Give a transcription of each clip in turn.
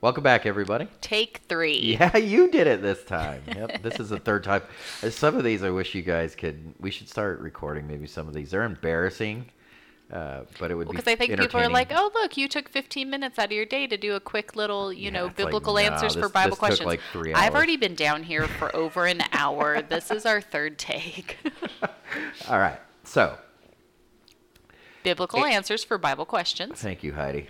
Welcome back, everybody. Take three. Yeah, you did it this time. Yep, this is the third time. Uh, Some of these, I wish you guys could. We should start recording maybe some of these. They're embarrassing, uh, but it would be Because be I think people are like, oh, look, you took 15 minutes out of your day to do a quick little, you Yeah, know, like, biblical no, answers this- for Bible questions. like, three I've already been down here for over an hour. this is our third take. All right. So, biblical It- answers for Bible questions. thank you, Heidi.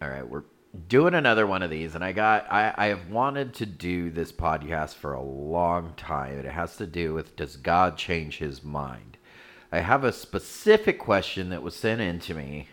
All right, we're doing another one of these, and I got. I, I have wanted to do this podcast for a long time, and it has to do with does God change His mind? I have a specific question that was sent in to me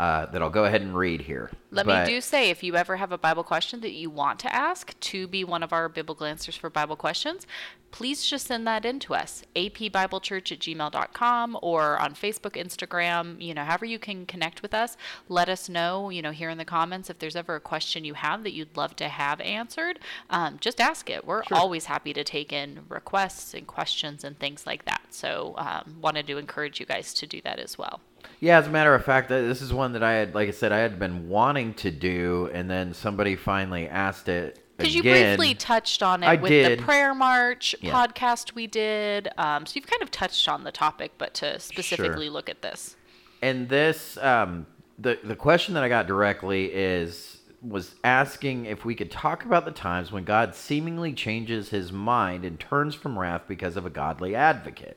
uh, that I'll go ahead and read here. Let But- me do say if you ever have a Bible question that you want to ask to be one of our biblical answers for Bible questions, please just send that in to us. apbiblechurch at gmail.com or on Facebook, Instagram, you know, however you can connect with us. Let us know, you know, here in the comments if there's ever a question you have that you'd love to have answered. Um, just ask it. We're always happy to take in requests and questions and things like that. So um, wanted to encourage you guys to do that as well. Yeah, as a matter of fact, this is one that I had, like I said, I had been wanting to do, and then somebody finally asked it Because you briefly touched on it I with did. the prayer march Yeah. podcast we did. Um, so you've kind of touched on the topic, but to specifically look at this. And this, um, the the question that I got directly is was asking if we could talk about the times when God seemingly changes His mind and turns from wrath because of a godly advocate.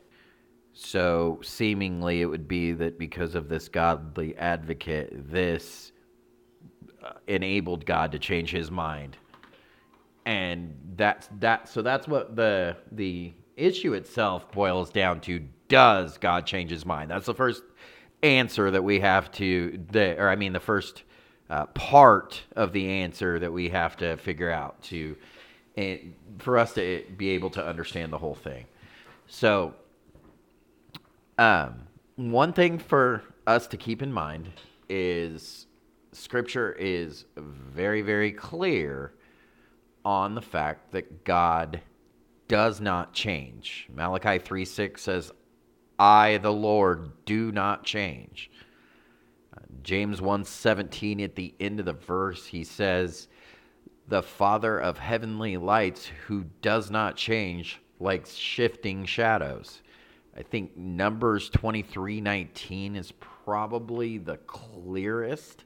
So seemingly, it would be that because of this godly advocate, this uh, enabled God to change His mind, and that's that. So that's what the the issue itself boils down to. Does God change His mind? That's the first answer that we have to the or I mean the first uh, part of the answer that we have to figure out to and for us to be able to understand the whole thing. So um, one thing for us to keep in mind is scripture is very very clear on the fact that God does not change. Malachi 3 6 says, I, the Lord, do not change. Uh, James 1:17 at the end of the verse he says the father of heavenly lights who does not change like shifting shadows. I think Numbers 23:19 is probably the clearest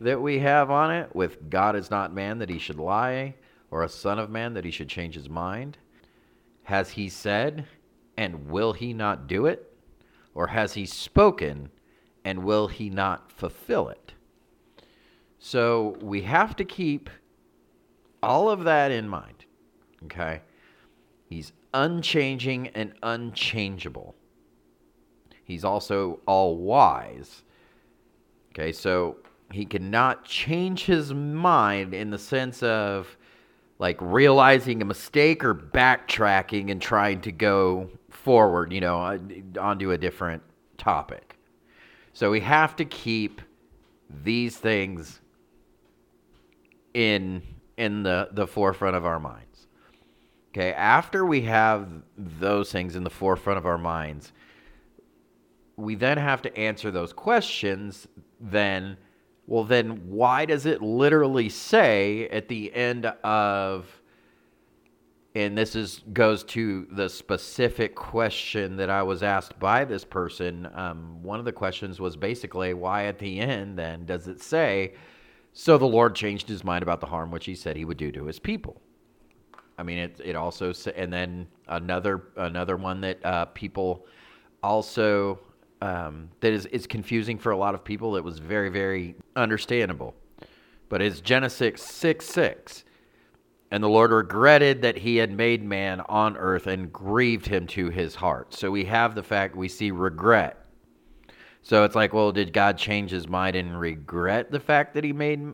that we have on it with God is not man that he should lie or a son of man that he should change his mind. Has he said and will he not do it? Or has he spoken and will he not fulfill it? So we have to keep all of that in mind. Okay? He's unchanging and unchangeable. He's also all wise. Okay, so he cannot change his mind in the sense of like realizing a mistake or backtracking and trying to go forward, you know, uh, onto a different topic. So we have to keep these things in in the the forefront of our minds. Okay, after we have those things in the forefront of our minds, we then have to answer those questions then well then why does it literally say at the end of and this is goes to the specific question that I was asked by this person. Um, one of the questions was basically, why at the end then does it say, so the Lord changed his mind about the harm which he said he would do to his people? I mean, it it also and then another another one that uh, people also um, that is is confusing for a lot of people. That was very very understandable, but it's Genesis six six. And the Lord regretted that he had made man on earth and grieved him to his heart. So we have the fact we see regret. So it's like, well, did God change his mind and regret the fact that he made,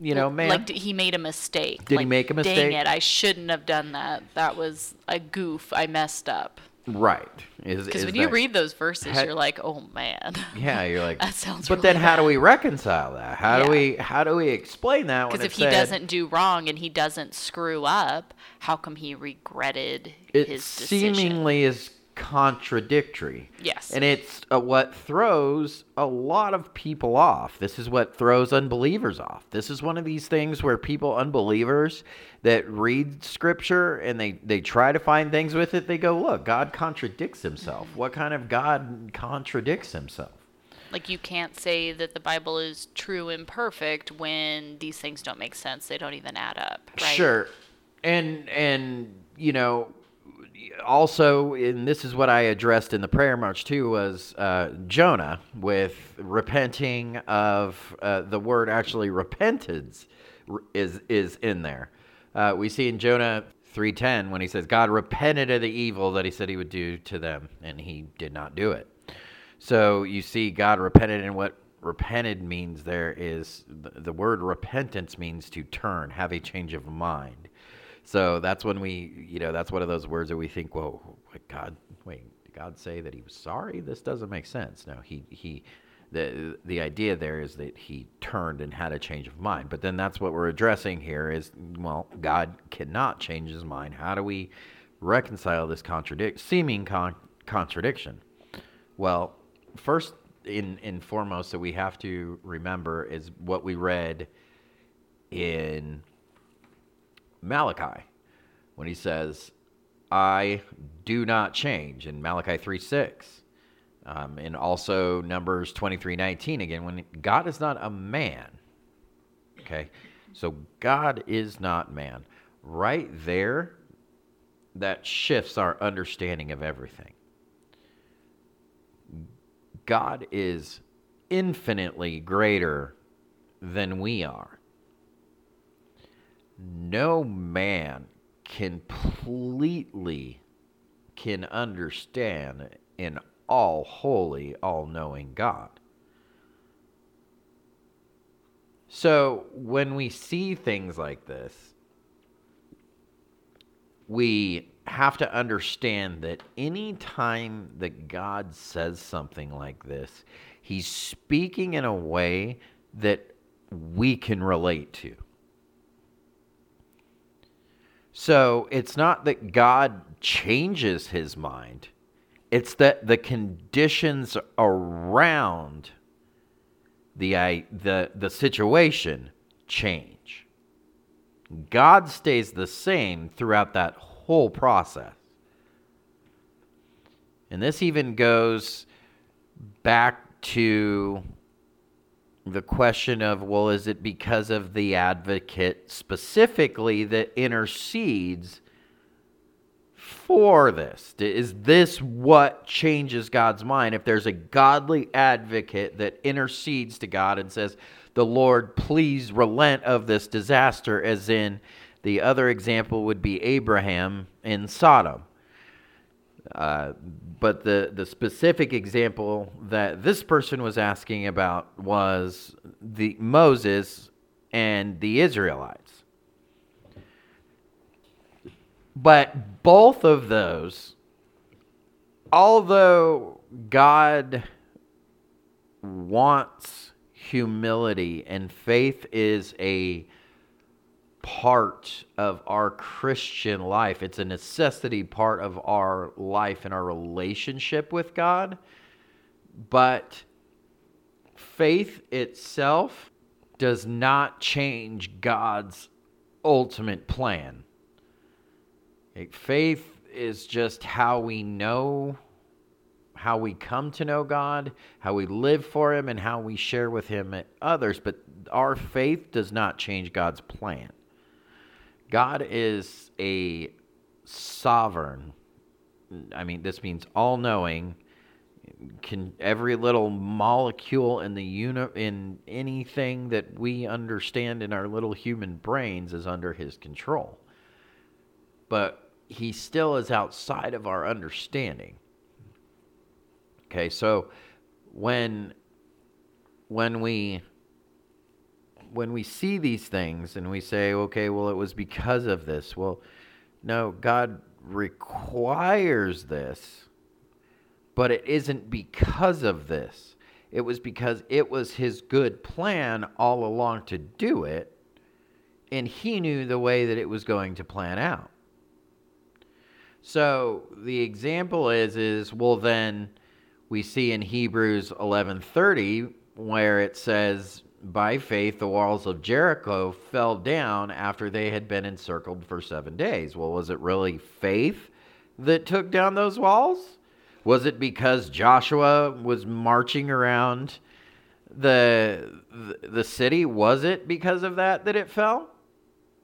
you know, man? Like he made a mistake. Did he make a mistake? Dang it! I shouldn't have done that. That was a goof. I messed up. right. Is- Because when you read those verses, Ha- you're like, oh man. yeah, you're like, That sounds But really then, how do we reconcile that? How Yeah. do we how do we explain that? Because if he said- doesn't do wrong and he doesn't screw up, how come he regretted it his decision? seemingly is contradictory. Yes. And it's uh, what throws a lot of people off. This is what throws unbelievers off. This is one of these things where people, unbelievers, that read scripture and they, they try to find things with it, they go, look, God contradicts himself. What kind of God contradicts himself? Like you can't say that the Bible is true and perfect when these things don't make sense. They don't even add up, right? Sure. And and you know, also, and this is what I addressed in the prayer march too, was uh, Jonah with repenting of uh, the word actually repentance is is in there. Uh, we see in Jonah three ten when he says God repented of the evil that he said he would do to them, and he did not do it. So you see, God repented, and what repented means there is the, the word repentance means to turn, have a change of mind. So that's when we, you know, that's one of those words that we think, well, wait, God, wait, did God say that he was sorry? This doesn't make sense. No, he, he, the, the idea there is that he turned and had a change of mind. But then that's what we're addressing here is, well, God cannot change his mind. How do we reconcile this contradict, seeming con- contradiction? Well, first in, in foremost that we have to remember is what we read in Malachi when he says, I do not change in Malachi 3 6. Um, and also Numbers twenty three nineteen again, when God is not a man. Okay, so God is not man. Right there, that shifts our understanding of everything. God is infinitely greater than we are no man completely can understand an all holy, all knowing God. So when we see things like this, we have to understand that any time that God says something like this, he's speaking in a way that we can relate to. So it's not that God changes his mind, it's that the conditions around the, the, the situation change. God stays the same throughout that whole process. And this even goes back to the question of, well, is it because of the advocate specifically that intercedes for this? Is this what changes God's mind? If there's a godly advocate that intercedes to God and says, the Lord, please relent of this disaster, as in the other example would be Abraham in Sodom. Uh, but the, the specific example that this person was asking about was the Moses and the Israelites. But both of those, although God wants humility and faith is a part of our Christian life. It's a necessity part of our life and our relationship with God. But faith itself does not change God's ultimate plan. Faith is just how we know, how we come to know God, how we live for Him, and how we share with Him at others. But our faith does not change God's plan. God is a sovereign. I mean, this means all knowing. Can every little molecule in the uni- in anything that we understand in our little human brains is under his control. But he still is outside of our understanding. Okay, so when when we when we see these things and we say, okay, well, it was because of this. Well, no, God requires this, but it isn't because of this. It was because it was his good plan all along to do it, and he knew the way that it was going to plan out. So the example is is well then we see in Hebrews 11:30 where it says by faith the walls of Jericho fell down after they had been encircled for 7 days. Well, was it really faith that took down those walls? Was it because Joshua was marching around the the city? Was it because of that that it fell?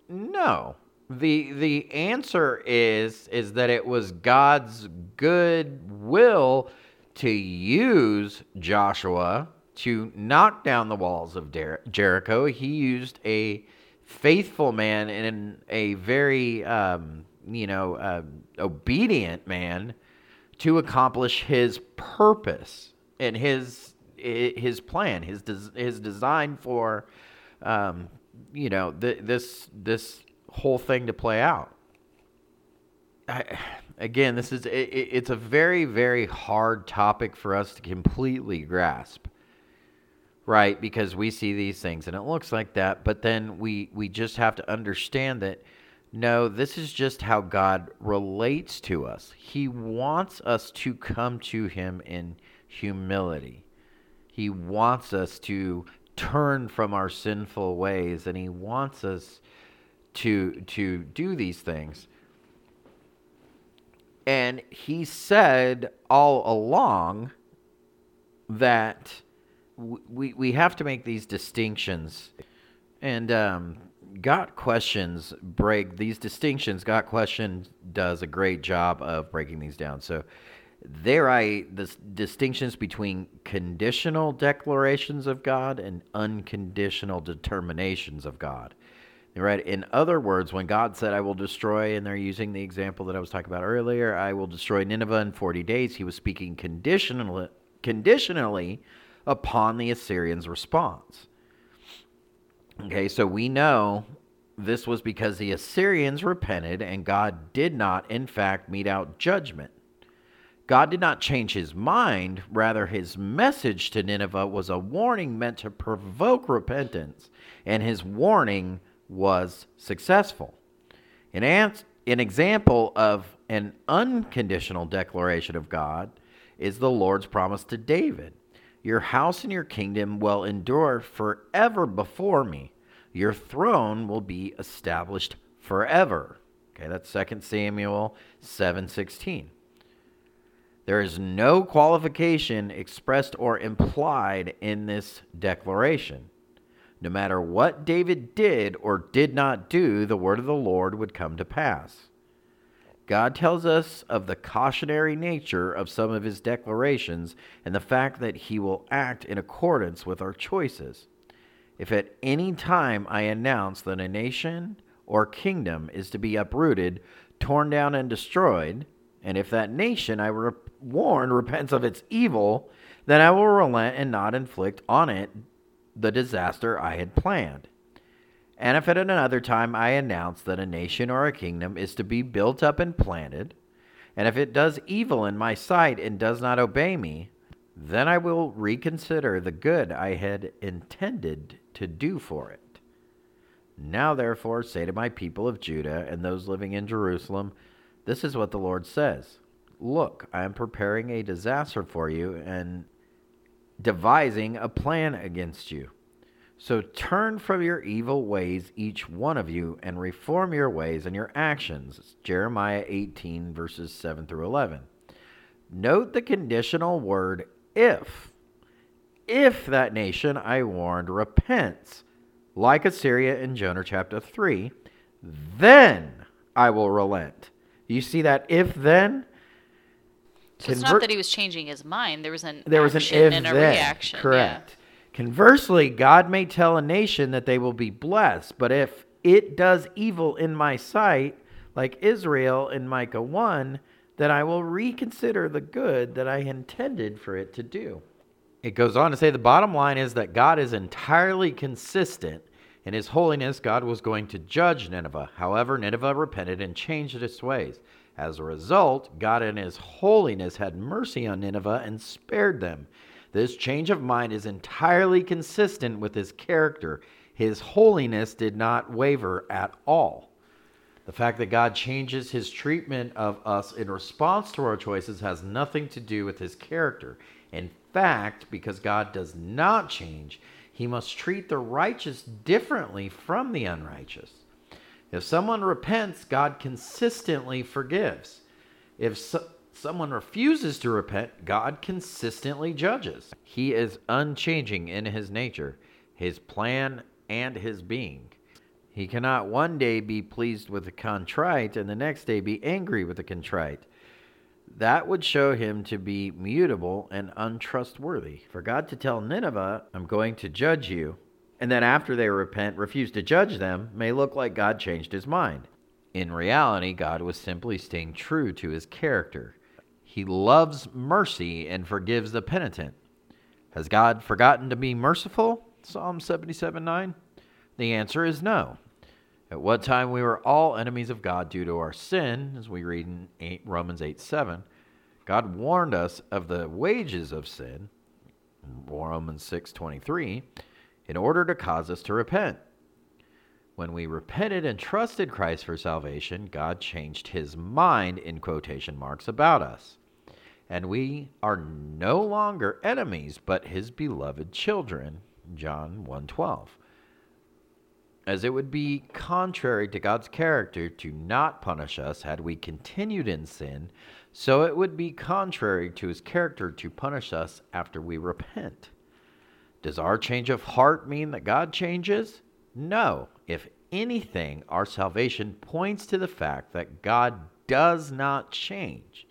No. The the answer is is that it was God's good will to use Joshua to knock down the walls of Jericho. He used a faithful man and a very um, you know uh, obedient man to accomplish his purpose and his his plan, his his design for um, you know th- this this whole thing to play out. I, again, this is it, it's a very very hard topic for us to completely grasp. Right, because we see these things and it looks like that, but then we we just have to understand that no, this is just how God relates to us. He wants us to come to him in humility. He wants us to turn from our sinful ways and he wants us to to do these things. And he said all along that we we have to make these distinctions. And um, Got Questions break these distinctions. Got Questions does a great job of breaking these down. So there I the distinctions between conditional declarations of God and unconditional determinations of God. Right. In other words, when God said, I will destroy, and they're using the example that I was talking about earlier, I will destroy Nineveh in 40 days, he was speaking conditionally, conditionally upon the Assyrians' response. Okay, so we know this was because the Assyrians repented and God did not, in fact, mete out judgment. God did not change his mind, rather, his message to Nineveh was a warning meant to provoke repentance, and his warning was successful. An, an example of an unconditional declaration of God is the Lord's promise to David Your house and your kingdom will endure forever before me. Your throne will be established forever. Okay, that's 2 Samuel 7:16. There is no qualification expressed or implied in this declaration. No matter what David did or did not do, the word of the Lord would come to pass. God tells us of the cautionary nature of some of his declarations and the fact that he will act in accordance with our choices. If at any time I announce that a nation or kingdom is to be uprooted, torn down, and destroyed, and if that nation I warn repents of its evil, then I will relent and not inflict on it the disaster I had planned. And if at another time I announce that a nation or a kingdom is to be built up and planted, and if it does evil in my sight and does not obey me, then I will reconsider the good I had intended to do for it. Now, therefore, say to my people of Judah and those living in Jerusalem, This is what the Lord says Look, I am preparing a disaster for you and devising a plan against you. So turn from your evil ways, each one of you, and reform your ways and your actions. It's Jeremiah 18, verses 7 through 11. Note the conditional word if. If that nation I warned repents, like Assyria in Jonah chapter 3, then I will relent. You see that if then? So it's not that he was changing his mind. There was an there was an if and a then. reaction. Correct. Yeah. Conversely, God may tell a nation that they will be blessed, but if it does evil in my sight, like Israel in Micah 1, then I will reconsider the good that I intended for it to do. It goes on to say the bottom line is that God is entirely consistent. In his holiness, God was going to judge Nineveh. However, Nineveh repented and changed its ways. As a result, God in his holiness had mercy on Nineveh and spared them. This change of mind is entirely consistent with his character. His holiness did not waver at all. The fact that God changes his treatment of us in response to our choices has nothing to do with his character. In fact, because God does not change, he must treat the righteous differently from the unrighteous. If someone repents, God consistently forgives. If so, someone refuses to repent, God consistently judges. He is unchanging in his nature, his plan, and his being. He cannot one day be pleased with the contrite and the next day be angry with the contrite. That would show him to be mutable and untrustworthy. For God to tell Nineveh, I'm going to judge you, and then after they repent, refuse to judge them, may look like God changed his mind. In reality, God was simply staying true to his character. He loves mercy and forgives the penitent. Has God forgotten to be merciful? Psalm 77 9. The answer is no. At what time we were all enemies of God due to our sin, as we read in 8, Romans 8 7. God warned us of the wages of sin, Romans 6 23, in order to cause us to repent. When we repented and trusted Christ for salvation, God changed his mind, in quotation marks, about us and we are no longer enemies but his beloved children john 1.12 as it would be contrary to god's character to not punish us had we continued in sin so it would be contrary to his character to punish us after we repent. Does our change of heart mean that god changes? No. If anything our salvation points to the fact that god does not change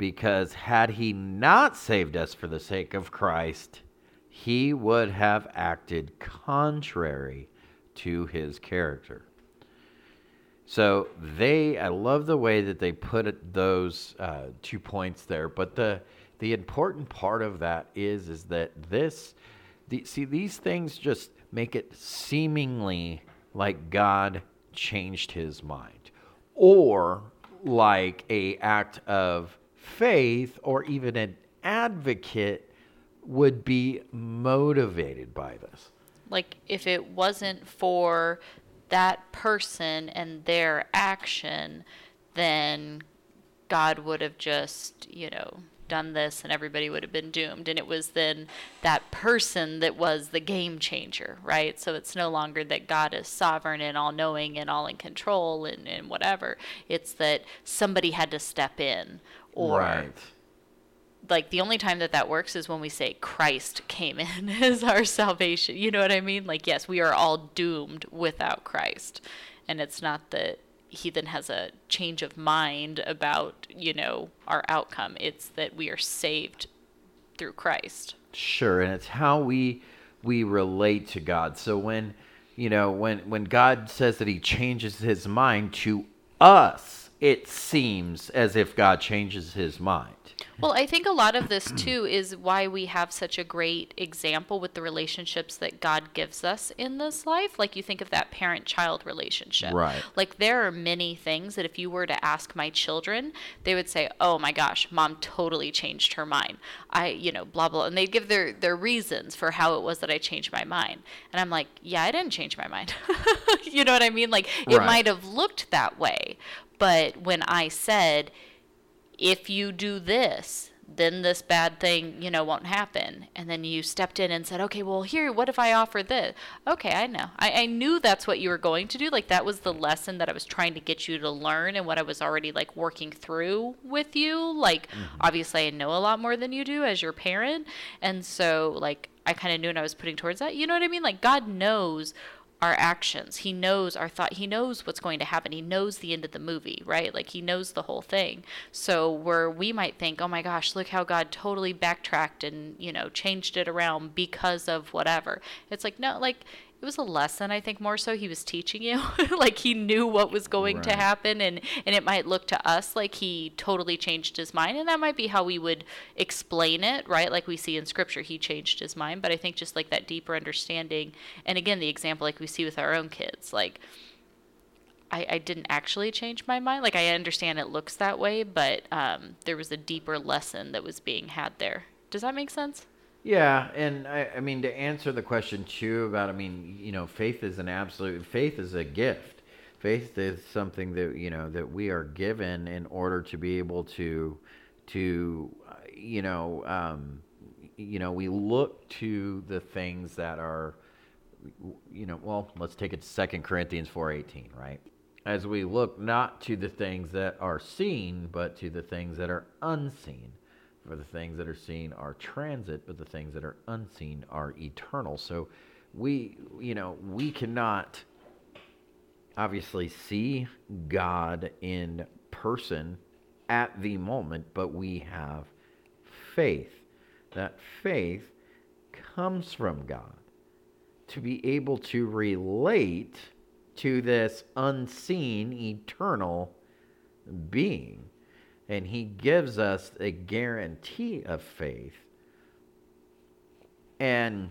because had he not saved us for the sake of Christ, he would have acted contrary to his character. So they, I love the way that they put those uh, two points there. But the the important part of that is is that this, the, see, these things just make it seemingly like God changed his mind, or like a act of faith or even an advocate would be motivated by this. Like if it wasn't for that person and their action, then God would have just, you know, done this and everybody would have been doomed. And it was then that person that was the game changer, right? So it's no longer that God is sovereign and all knowing and all in control and, and whatever. It's that somebody had to step in or right. like the only time that that works is when we say Christ came in as our salvation. You know what I mean? Like yes, we are all doomed without Christ. And it's not that he then has a change of mind about, you know, our outcome. It's that we are saved through Christ. Sure, and it's how we we relate to God. So when you know, when when God says that he changes his mind to us, it seems as if God changes his mind. Well, I think a lot of this too is why we have such a great example with the relationships that God gives us in this life. Like you think of that parent child relationship. Right. Like there are many things that if you were to ask my children, they would say, "Oh my gosh, mom totally changed her mind." I, you know, blah blah, and they'd give their their reasons for how it was that I changed my mind. And I'm like, "Yeah, I didn't change my mind." you know what I mean? Like it right. might have looked that way, but when I said, if you do this, then this bad thing, you know, won't happen. And then you stepped in and said, okay, well, here, what if I offer this? Okay, I know. I, I knew that's what you were going to do. Like, that was the lesson that I was trying to get you to learn and what I was already, like, working through with you. Like, mm-hmm. obviously, I know a lot more than you do as your parent. And so, like, I kind of knew what I was putting towards that. You know what I mean? Like, God knows our actions. He knows our thought. He knows what's going to happen. He knows the end of the movie, right? Like he knows the whole thing. So where we might think, "Oh my gosh, look how God totally backtracked and, you know, changed it around because of whatever." It's like, no, like it was a lesson i think more so he was teaching you like he knew what was going right. to happen and and it might look to us like he totally changed his mind and that might be how we would explain it right like we see in scripture he changed his mind but i think just like that deeper understanding and again the example like we see with our own kids like I, I didn't actually change my mind. Like I understand it looks that way, but um, there was a deeper lesson that was being had there. Does that make sense? Yeah, and I, I mean to answer the question too about I mean you know faith is an absolute faith is a gift. Faith is something that you know that we are given in order to be able to to uh, you know um, you know we look to the things that are you know well let's take it to Second Corinthians four eighteen right as we look not to the things that are seen but to the things that are unseen for the things that are seen are transit but the things that are unseen are eternal so we you know we cannot obviously see God in person at the moment, but we have faith. That faith comes from God to be able to relate to this unseen, eternal being. And he gives us a guarantee of faith. And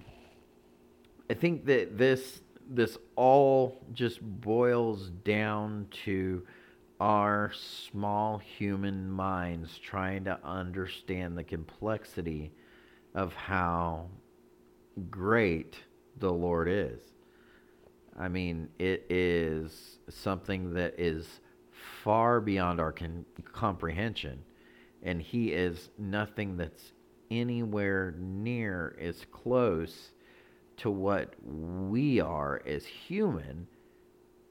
I think that this this all just boils down to our small human minds trying to understand the complexity of how great the Lord is. I mean, it is something that is far beyond our con- comprehension, and He is nothing that's anywhere near as close to what we are as human,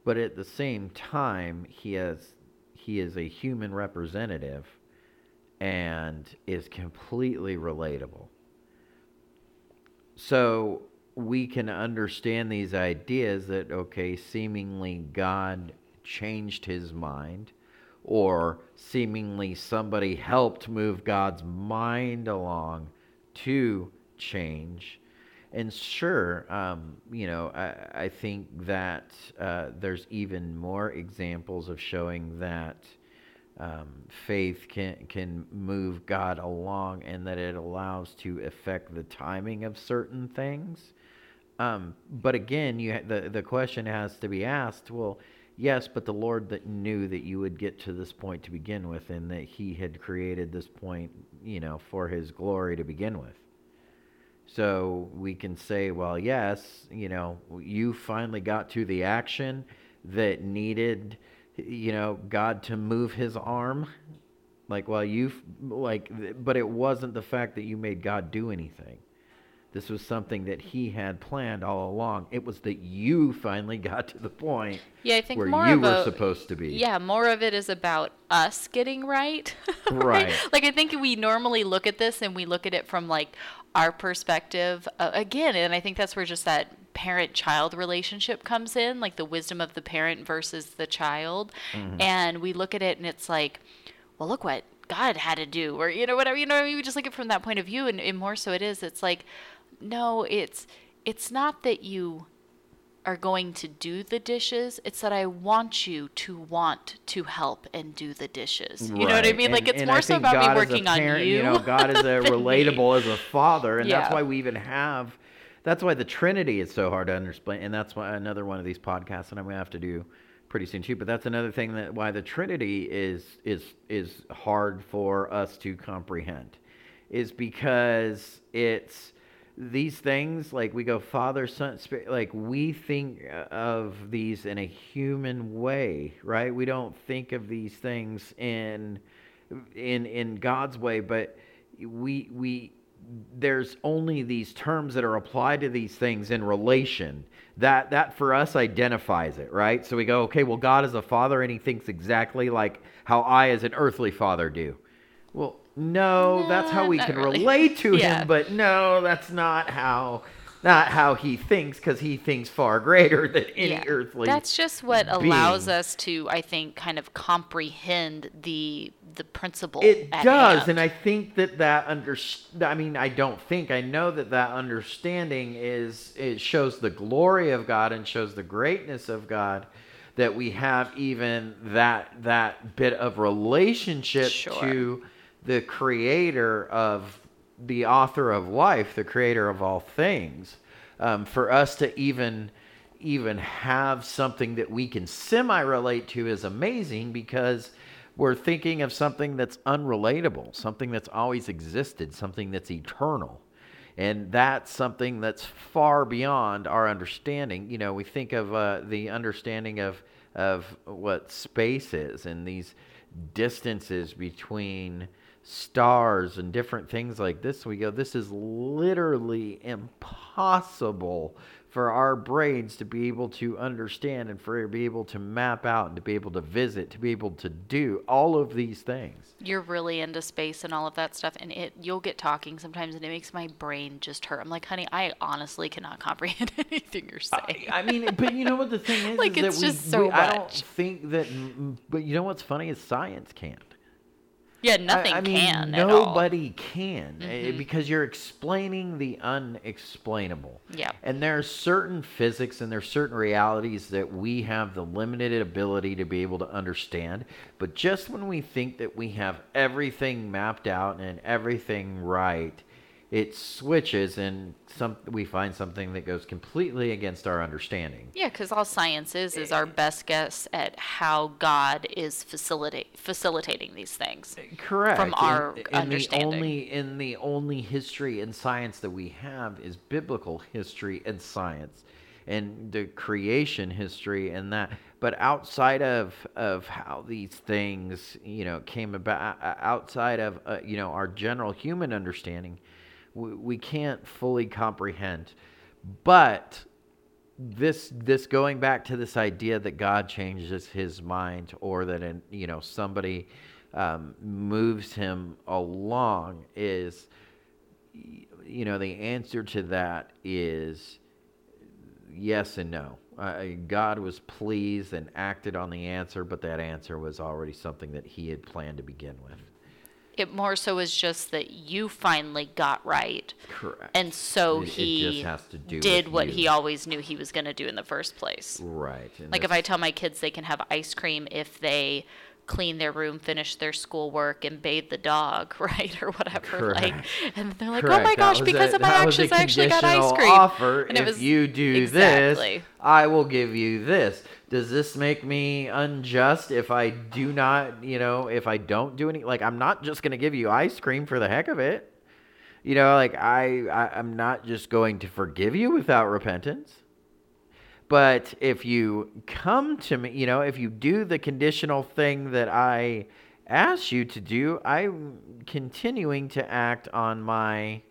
but at the same time, he has he is a human representative and is completely relatable. So we can understand these ideas that okay, seemingly God changed his mind or seemingly somebody helped move God's mind along to change and sure, um, you know, I, I think that uh, there's even more examples of showing that um, faith can can move God along, and that it allows to affect the timing of certain things. Um, but again, you the the question has to be asked. Well, yes, but the Lord that knew that you would get to this point to begin with, and that He had created this point, you know, for His glory to begin with. So we can say, well, yes, you know, you finally got to the action that needed, you know, God to move his arm. Like, well, you've, like, but it wasn't the fact that you made God do anything. This was something that he had planned all along. It was that you finally got to the point yeah, I think where more you were a, supposed to be. Yeah, more of it is about us getting right. Right. Like I think we normally look at this and we look at it from like our perspective uh, again, and I think that's where just that parent-child relationship comes in, like the wisdom of the parent versus the child. Mm-hmm. And we look at it and it's like, well, look what God had to do, or you know whatever. You know, we just look at it from that point of view, and, and more so it is. It's like, no, it's it's not that you are going to do the dishes. It's that I want you to want to help and do the dishes. You know what I Right. mean? like it's more I so about God me working on parent, you. know, God is a than me. relatable as a father, and that's why we even have. That's why the Trinity is so hard to understand, and that's why another one of these podcasts, and I'm gonna have to do pretty soon too. But that's another thing that why the Trinity is is is hard for us to comprehend, is because it's these things like we go father son spirit like we think uh, of these in a human way right? We don't think of these things in in in god's way but we we there's only these terms that are applied to these things in relation. That that for us identifies it right? So we go okay well god is a father and he thinks exactly like how i as an earthly father do. Well no, that's how we can really. relate to Yeah. him but no that's not how not how he thinks because he thinks far greater than any Yeah. earthly That's just what allows us to, I think, kind of comprehend the the principle. It does, hand. and I think that that under. I mean, I don't think I know that that understanding is it shows the glory of God and shows the greatness of God. That we have even that that bit of relationship Sure. to the Creator of the author of life, the Creator of all things, um, for us to even even have something that we can semi relate to is amazing because we're thinking of something that's unrelatable, something that's always existed, something that's eternal. And that's something that's far beyond our understanding. You know, we think of uh, the understanding of of what space is and these distances between stars and different things like this. We go, this is literally impossible for our brains to be able to understand and for to be able to map out and to be able to visit, to be able to do all of these things. You're really into space and all of that stuff, and it you'll get talking sometimes, and it makes my brain just hurt. I'm like, honey, I honestly cannot comprehend anything you're saying. I, I mean, but you know what the thing is? Like, is it's that we, just so we- I don't think that. Mm, but you know what's funny is science can't. Yeah, I- nothing I, mean, can. Mm-hmm. nobody can eh, because you're explaining the unexplainable. Yeah. And there are certain physics and there's certain realities that we have the limited ability to be able to understand. But just when we think that we have everything mapped out and everything right, it switches and some we find something that goes completely against our understanding. Yeah, because all science is is Eh. our best guess at how God is facilitate facilitating these things. Correct. from our and understanding. The only in the only history and science that we have is biblical history and science, and the creation history and that. But outside of of how these things you know came about, outside of uh, you know our general human understanding, we, can't fully comprehend. But this this going back to this idea that God changes his mind or that an, you know somebody um, moves him along is you know the answer to that is yes and no. Uh, God was pleased and acted on the answer, but that answer was already something that he had planned to begin with. It more so is just that you finally got right, Correct. and so It- it he just has to do did what you. he always knew he was going to do in the first place. right. and Like if I tell my kids they can have ice cream if they clean their room, finish their schoolwork, and bathe the dog, right, or whatever. Like, and they're like, "Oh my That gosh, because a- of my that was a actions, I actually got ice cream." Offer. And it if was- you do Exactly. this, I will give you this. Does this make me unjust if I do not, you know, if I don't do any? Like, I'm not just going to give you ice cream for the heck of it. You know, like I, I, I'm not just going to forgive you without repentance. But if you come to me, you know, if you do the conditional thing that I asked you to do, I'm continuing to act on my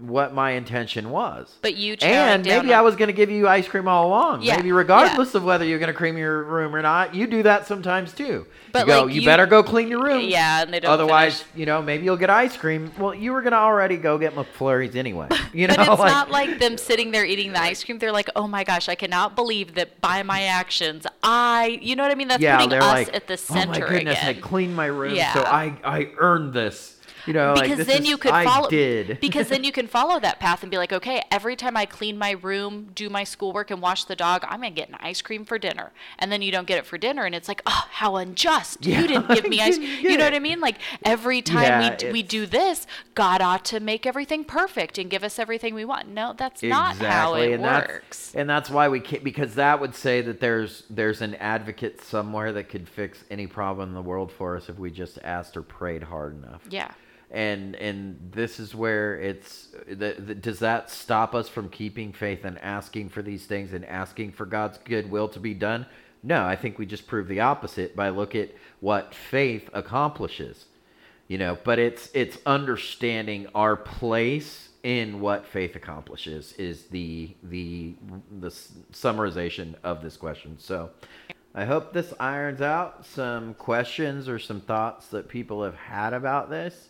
what my intention was. But you and maybe I was going to give you ice cream all along. Yeah, maybe yeah. regardless of whether you're going to cream your room or not, you do that sometimes too. But, you go, like, you, you- better go clean your room. Yeah, and they don't Otherwise, finish. you know, maybe you'll get ice cream. Well, you were going to already go get McFlurries anyway. You know, But it's like, not like them sitting there eating the ice cream. They're like, "Oh my gosh, I cannot believe that by my actions, I," you know what I mean? That's yeah, putting us like, at the oh my center goodness, I cleaned my room, so I I earned this. You know, because this then is- you could I follow did. because then you can follow that path and be like okay every time i clean my room do my schoolwork and wash the dog i'm gonna get an ice cream for dinner. And then you don't get it for dinner and it's like oh how unjust. Yeah, you didn't give me ice you know what i mean? Like every time Yeah, we, we do this god ought to make everything perfect and give us everything we want. No that's not how it and works. That's, and that's why we can't because that would say that there's there's an advocate somewhere that could fix any problem in the world for us if we just asked or prayed hard enough. yeah And and this is where it's the, the, does that stop us from keeping faith and asking for these things and asking for God's goodwill to be done? No, I think we just prove the opposite by look at what faith accomplishes. You know, but it's it's understanding our place in what faith accomplishes is the the the summarization of this question. So I hope this irons out some questions or some thoughts that people have had about this.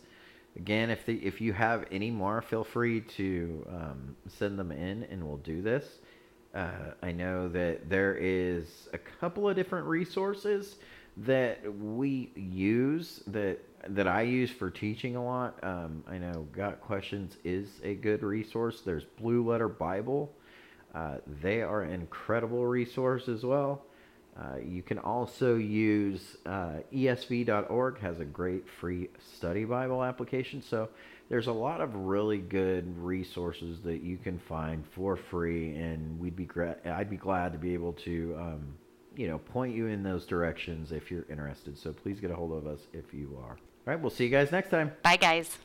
Again, if the, if you have any more, feel free to um, send them in, and we'll do this. Uh, I know that there is a couple of different resources that we use that that I use for teaching a lot. Um, I know Got Questions is a good resource. There's Blue Letter Bible. Uh, they are an incredible resource as well. Uh, you can also use uh, esv.org has a great free study Bible application. So there's a lot of really good resources that you can find for free, and we'd be gra- I'd be glad to be able to um, you know point you in those directions if you're interested. So please get a hold of us if you are. All right, we'll see you guys next time. bye guys